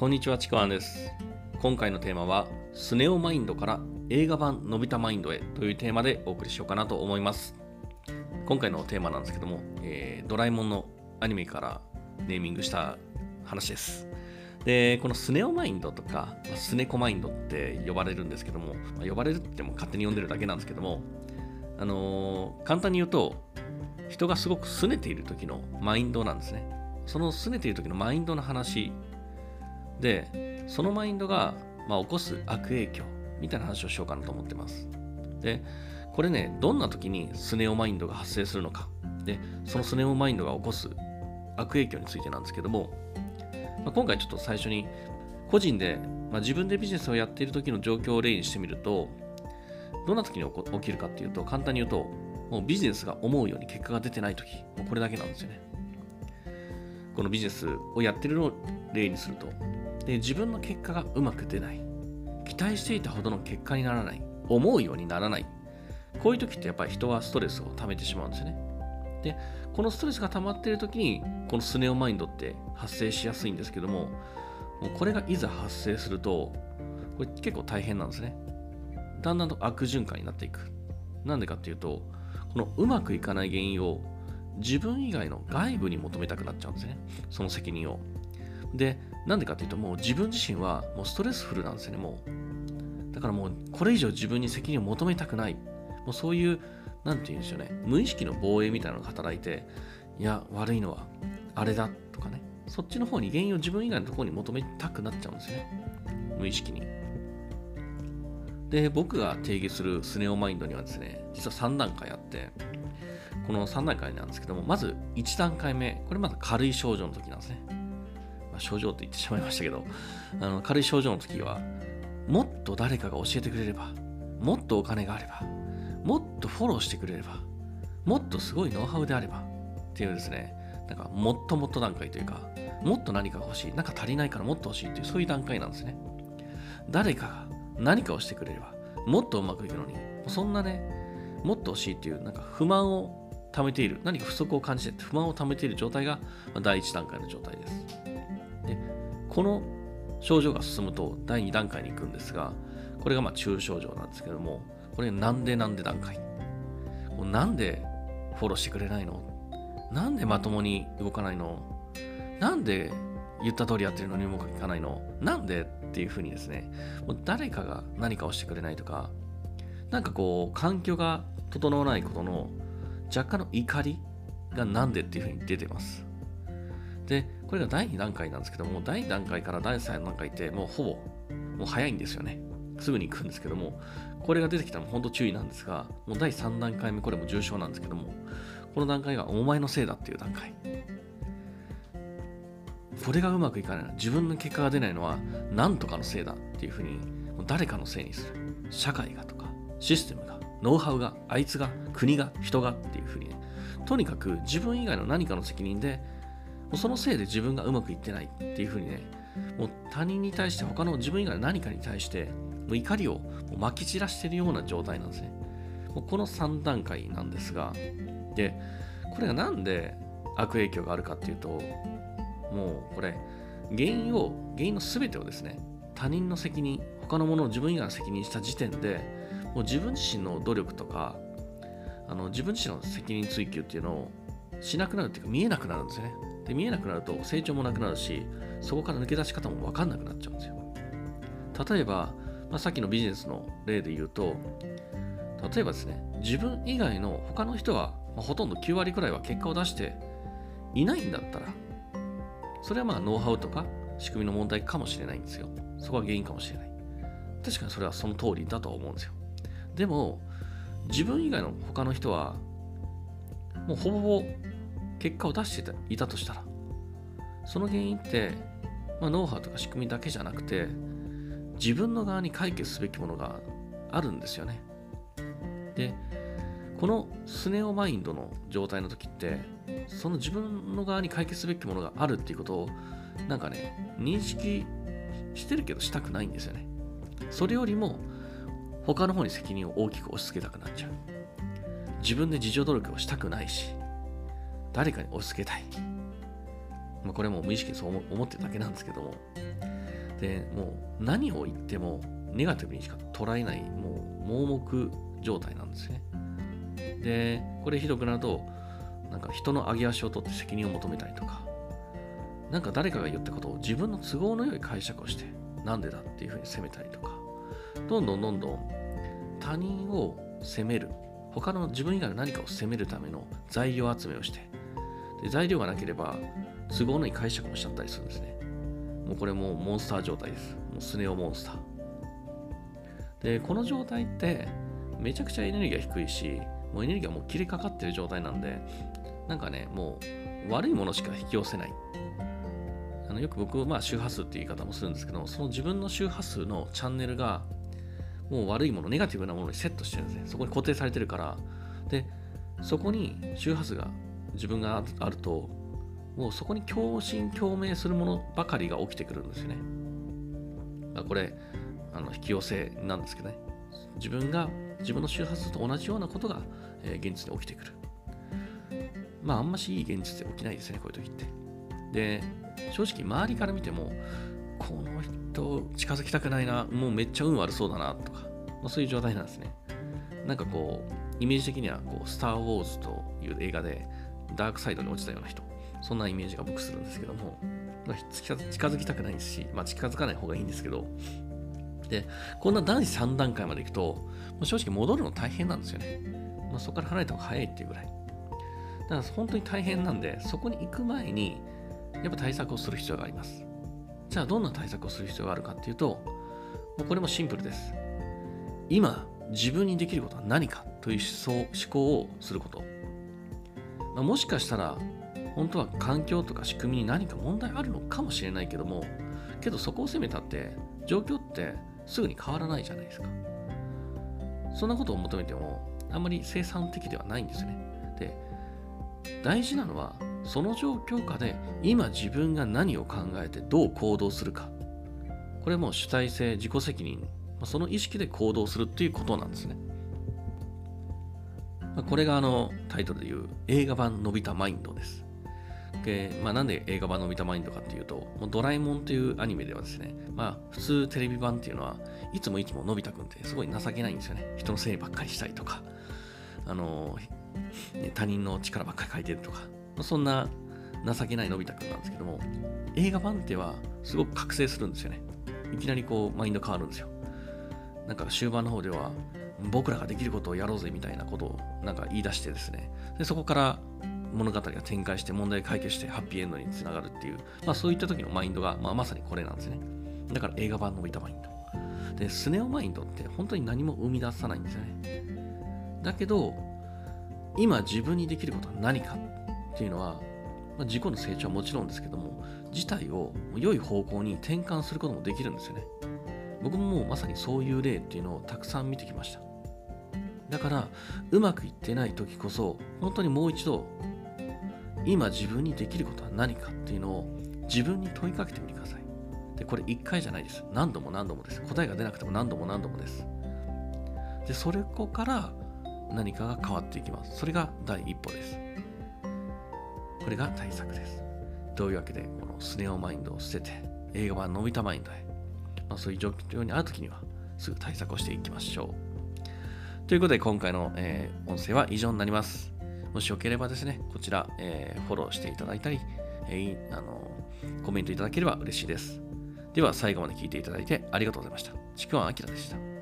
こんにちは、ちくわんです。今回のテーマは、スネオマインドから映画版のび太マインドへというテーマでお送りしようかなと思います。今回のテーマなんですけども、えードラえもんのアニメからネーミングした話です。で、このスネオマインドとか、スネコマインドって呼ばれるんですけども、まあ呼ばれるって言っても勝手に呼んでるだけなんですけども、あのー簡単に言うと、人がすごく拗ねている時のマインドなんですね。その拗ねている時のマインドの話で、そのマインドが、まあ、起こす悪影響みたいな話をしようかなと思ってます。で、これね、どんな時にスネオマインドが発生するのか、で、そのスネオマインドが起こす悪影響についてなんですけども、まあ、今回ちょっと最初に個人で、まあ、自分でビジネスをやっている時の状況を例にしてみると、どんな時に起きるかっていうと、簡単に言うと、もうビジネスが思うように結果が出てない時、もうこれだけなんですよね。このビジネスをやってるのを例にすると、で自分の結果がうまく出ない、期待していたほどの結果にならない、思うようにならない、こういう時ってやっぱり人はストレスを溜めてしまうんですよね。で、このストレスが溜まっている時に、このスネオマインドって発生しやすいんですけども、もうこれがいざ発生すると、これ結構大変なんですね。だんだんと悪循環になっていく。なんでかっていうと、このうまくいかない原因を自分以外の外部に求めたくなっちゃうんですね。その責任を。で、なんでかっていうと、もう自分自身はもうストレスフルなんですよね、もう。だからもうこれ以上自分に責任を求めたくない。もうそういう、なんて言うんでしょうね、無意識の防衛みたいなのが働いて、いや、悪いのはあれだとかね、そっちの方に原因を自分以外のところに求めたくなっちゃうんですよね。無意識に。で、僕が定義するスネオマインドにはですね、実は3段階あって、この3段階なんですけども、まず1段階目、これまだ軽い症状の時なんですね。症状って言ってしまいましたけど、あの軽い症状の時は、もっと誰かが教えてくれれば、もっとお金があれば、もっとフォローしてくれれば、もっとすごいノウハウであれば、っていうですね、なんかもっともっと段階というか、もっと何かが欲しい、なんか足りないからもっと欲しいっていう、そういう段階なんですね。誰かが何かをしてくれれば、もっとうまくいくのに、そんなね、もっと欲しいっていう、なんか不満を溜めている、何か不足を感じて不満を溜めている状態が第一段階の状態です。この症状が進むと第2段階に行くんですが、これがまあ中症状なんですけども、これなんでなんで段階？なんでフォローしてくれないの？なんでまともに動かないの？なんで言った通りやってるのにうまくいかないの？なんでっていうふうにですね、もう誰かが何かをしてくれないとか、なんかこう、環境が整わないことの若干の怒りがなんでっていうふうに出てます。で、これが第2段階なんですけども、第2段階から第3段階ってもうほぼ、もう早いんですよね。すぐに行くんですけども、これが出てきたら本当注意なんですが、もう第3段階目、これも重症なんですけども、この段階がお前のせいだっていう段階。これがうまくいかないの自分の結果が出ないのは何とかのせいだっていうふうにう誰かのせいにする社会がとかシステムがノウハウがあいつが国が人がっていうふうにねとにかく自分以外の何かの責任でうそのせいで自分がうまくいってないっていうふうにねもう他人に対して他の自分以外の何かに対してもう怒りをもう撒き散らしているような状態なんですね。もうこの3段階なんですがでこれがなんで悪影響があるかっていうともうこれ原因を原因の全てをですね他人の責任他のものを自分以外の責任した時点でもう自分自身の努力とかあの自分自身の責任追及っていうのをしなくなるっていうか見えなくなるんですよね。で見えなくなると成長もなくなるしそこから抜け出し方も分かんなくなっちゃうんですよ例えば、まあ、さっきのビジネスの例で言うと例えばですね自分以外の他の人は、まあ、ほとんど9割くらいは結果を出していないんだったらそれはまあノウハウとか仕組みの問題かもしれないんですよ。そこが原因かもしれない。確かにそれはその通りだとは思うんですよ。でも、自分以外の他の人は、もうほぼほぼ結果を出していたとしたら、その原因って、まあ、ノウハウとか仕組みだけじゃなくて、自分の側に解決すべきものがあるんですよね。で、このスネオマインドの状態の時って、その自分の側に解決すべきものがあるっていうことを、なんかね、認識してるけどしたくないんですよね。それよりも、他の方に責任を大きく押し付けたくなっちゃう。自分で自助努力をしたくないし、誰かに押し付けたい。まあ、これも無意識にそう思ってるだけなんですけども。で、もう何を言ってもネガティブにしか捉えない、もう盲目状態なんですね。で、これひどくなると、なんか人の上げ足を取って責任を求めたりとか、なんか誰かが言ったことを自分の都合の良い解釈をして、なんでだっていうふうに責めたりとか、どんどんどんどん他人を責める、他の自分以外の何かを責めるための材料集めをして、で材料がなければ都合のいい解釈もしちゃったりするんですね。もうこれもうモンスター状態です。もうスネ夫モンスター。で、この状態ってめちゃくちゃエネルギーが低いし、もうエネルギーがもう切れかかってる状態なんで、なんかね、もう悪いものしか引き寄せない。あのよく僕はまあ周波数っていう言い方もするんですけど、その自分の周波数のチャンネルがもう悪いもの、ネガティブなものにセットしてるんですね。そこに固定されてるから。で、そこに周波数が自分があると、もうそこに共振共鳴するものばかりが起きてくるんですよね。これ、あの引き寄せなんですけどね。自分が自分の周波数と同じようなことが、えー、現実に起きてくる。まあ、あんましいい現実で起きないですね、こういう時って。で、正直周りから見ても、この人近づきたくないな、もうめっちゃ運悪そうだなとか、まあ、そういう状態なんですね。なんかこう、イメージ的にはこう、スター・ウォーズという映画でダークサイドに落ちたような人、そんなイメージが僕するんですけども、近づきたくないですし、まあ、近づかない方がいいんですけど、で、こんな男子3段階まで行くと、正直戻るの大変なんですよね。まあ、そこから離れた方が早いっていうぐらい。だから本当に大変なんで、そこに行く前に、やっぱ対策をする必要があります。じゃあどんな対策をする必要があるかっていうと、もうこれもシンプルです。今、自分にできることは何かという思想思考をすること。まあ、もしかしたら、本当は環境とか仕組みに何か問題あるのかもしれないけども、けどそこを責めたって、状況ってすぐに変わらないじゃないですか。そんなことを求めても、あんまり生産的ではないんですね。で、大事なのは、その状況下で今自分が何を考えてどう行動するか。これも主体性、自己責任、その意識で行動するっていうことなんですね。これがあのタイトルで言う映画版のび太マインドです。で、まあ、なんで映画版のび太マインドかっていうと、もうドラえもんというアニメではですね、まあ、普通テレビ版っていうのは、いつもいつものび太くんってすごい情けないんですよね。人のせいばっかりしたりとか、あの、他人の力ばっかり書いてるとか、そんな情けないのび太くんなんですけども、映画版ではすごく覚醒するんですよね。いきなりこう、マインド変わるんですよ。なんか終盤の方では、僕らができることをやろうぜみたいなことをなんか言い出してですね、でそこから物語が展開して問題解決してハッピーエンドにつながるっていう、まあそういった時のマインドが、まあ、まさにこれなんですね。だから映画版のびたマインド。で、スネオマインドって本当に何も生み出さないんですよね。だけど、今自分にできることは何かっていうのは、まあ、自己の成長はもちろんですけども、事態を良い方向に転換することもできるんですよね。僕ももうまさにそういう例っていうのをたくさん見てきました。だから、うまくいってない時こそ、本当にもう一度今自分にできることは何かっていうのを自分に問いかけてみてください。で、これ1回じゃないです。何度も何度もです。答えが出なくても何度も何度もです。で、それこから何かが変わっていきます。それが第一歩です。これが対策です。というわけで、このスネオマインドを捨てて、映画版のびたマインドへ、まあ、そういう状況にあるときには、すぐ対策をしていきましょう。ということで、今回の、えー、音声は以上になります。もしよければですね、こちら、えー、フォローしていただいたり、えー、あのコメントいただければ嬉しいです。では最後まで聞いていただいてありがとうございました。ちくわあきらでした。